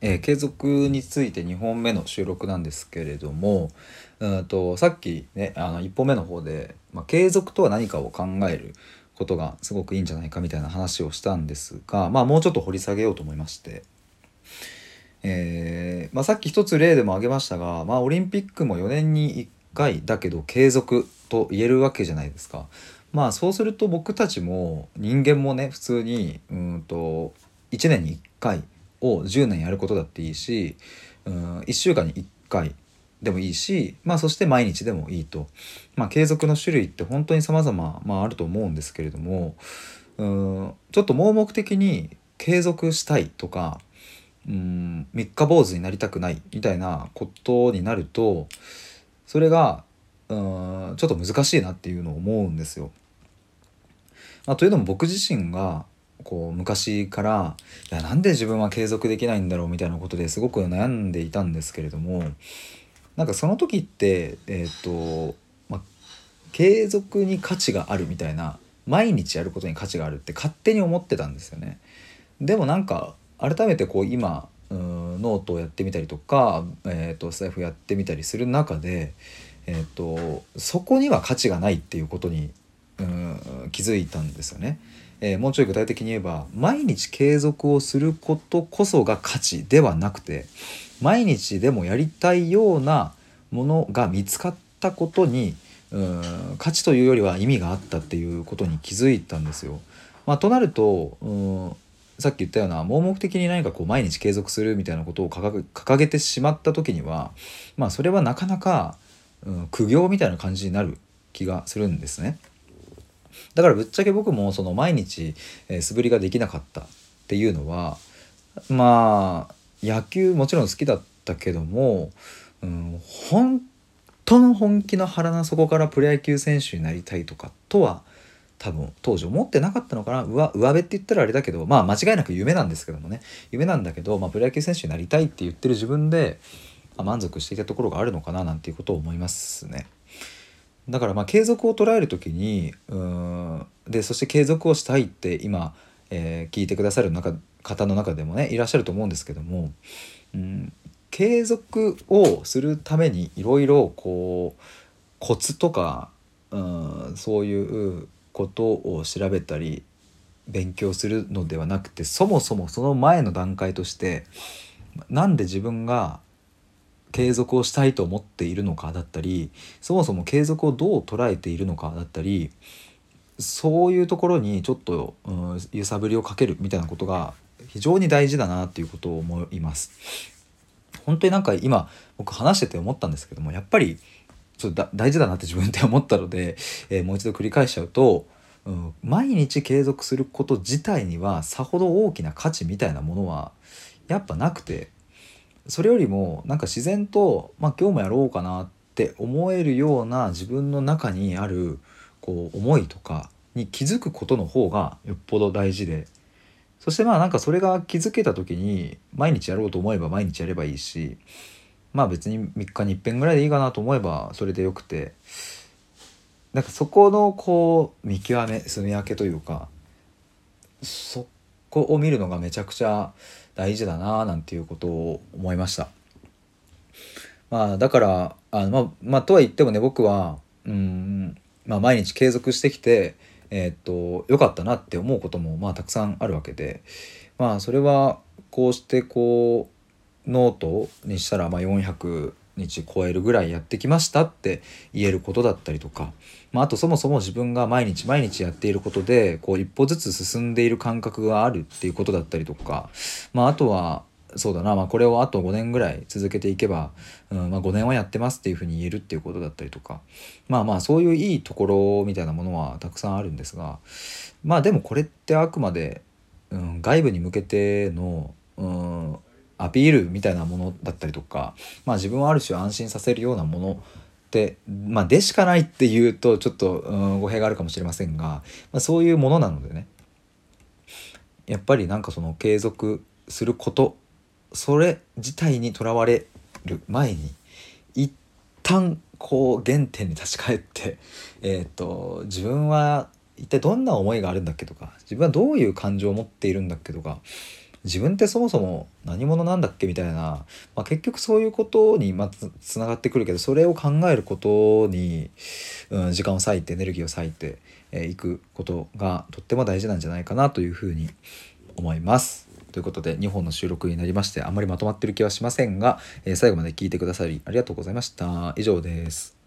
えー、継続について2本目の収録なんですけれどもうんとさっきねあの1本目の方で、まあ、継続とは何かを考えることがすごくいいんじゃないかみたいな話をしたんですが、まあ、もうちょっと掘り下げようと思いまして、えー、まあ、さっき一つ例でも挙げましたが、まあ、オリンピックも4年に1回だけど継続と言えるわけじゃないですか。まあそうすると僕たちも人間もね普通にうんと1年に1回を10年やることだっていいし、うん、1週間に1回でもいいし、まあ、そして毎日でもいいと、まあ、継続の種類って本当に様々、まあ、あると思うんですけれどもうんちょっと盲目的に継続したいとかうん三日坊主になりたくないみたいなことになるとそれがうんちょっと難しいなっていうのを思うんですよ。まあ、というのも僕自身がこう昔からいやなんで自分は継続できないんだろうみたいなことですごく悩んでいたんですけれどもなんかその時ってえっ、と、ま、継続に価値があるみたいな毎日やることに価値があるって勝手に思ってたんですよね。でもなんか改めてこう今うんノートをやってみたりとか、えーと、スタイフやってみたりする中で、えーとそこには価値がないっていうことにうん気づいたんですよね。えー、もうちょい具体的に言えば毎日継続をすることこそが価値ではなくて毎日でもやりたいようなものが見つかったことにうん価値というよりは意味があったっていうことに気づいたんですよ。まあ、となるとうんさっき言ったような盲目的に何かこう毎日継続するみたいなことを掲げてしまった時にはまあそれはなかなか、うん、苦行みたいな感じになる気がするんですね。だからぶっちゃけ僕もその毎日、え、素振りができなかったっていうのはまあ野球もちろん好きだったけども、うん、本当の本気の腹の底からプロ野球選手になりたいとかとは多分当時思ってなかったのかな上上辺って言ったらあれだけどまあ間違いなく夢なんですけどもね夢なんだけど、まあ、プロ野球選手になりたいって言ってる自分で、まあ、満足していたところがあるのかななんていうことを思いますね。だからまあ継続を捉える時にうんでそして継続をしたいって今、えー、聞いてくださる中方の中でもねいらっしゃると思うんですけども、うん、継続をするためにいろいろこうコツとかうんそういうことを調べたり勉強するのではなくてそもそもその前の段階としてなんで自分が継続をしたいと思っているのかだったりそもそも継続をどう捉えているのかだったりそういうところにちょっと、うん、揺さぶりをかけるみたいなことが非常に大事だなっていうことを思います。本当になんか今僕話してて思ったんですけどもやっぱりちょっと大事だなって自分で思ったので、えー、もう一度繰り返しちゃうと、うん、毎日継続すること自体にはさほど大きな価値みたいなものはやっぱなくてそれよりもなんか自然と、まあ、今日もやろうかなって思えるような自分の中にあるこう思いとかに気づくことの方がよっぽど大事で。そしてまあなんかそれが気づけた時に毎日やろうと思えば毎日やればいいしまあ別に3日に1遍ぐらいでいいかなと思えばそれでよくて。なんかそこのこう見極め住み分けというかそこを見るのがめちゃくちゃ大事だななんていうことを思いました。まあだからあのまあ、まあ、とは言ってもね僕はうん、まあ、毎日継続してきてえー、っと良かったなって思うこともまあたくさんあるわけでまあそれはこうしてこうノートにしたらまあ400日超えるぐらいやってきましたって言えることだったりとか、まあ、あとそもそも自分が毎日毎日やっていることでこう一歩ずつ進んでいる感覚があるっていうことだったりとか、まあ、あとはそうだな、まあ、これをあと5年ぐらい続けていけば、うんまあ、5年はやってますっていうふうに言えるっていうことだったりとか。まあまあそういういいところみたいなものはたくさんあるんですが。まあでもこれってあくまで、うん、外部に向けての、うん、アピールみたいなものだったりとか、まあ、自分をある種安心させるようなものっまあでしかないっていうとちょっと、うん、語弊があるかもしれませんが、まあ、そういうものなのでね。やっぱりなんかその継続することそれ自体にとらわれる前に一旦こう原点に立ち返って、えーと、と自分は一体どんな思いがあるんだっけとか自分はどういう感情を持っているんだっけとか自分ってそもそも何者なんだっけみたいな、まあ、結局そういうことにまつながってくるけどそれを考えることに、うん、時間を割いてエネルギーを割いてい、えー、くことがとっても大事なんじゃないかなというふうに思います。ということで2本の収録になりましてあんまりまとまってる気はしませんが、えー、最後まで聞いてくださりありがとうございました。以上です。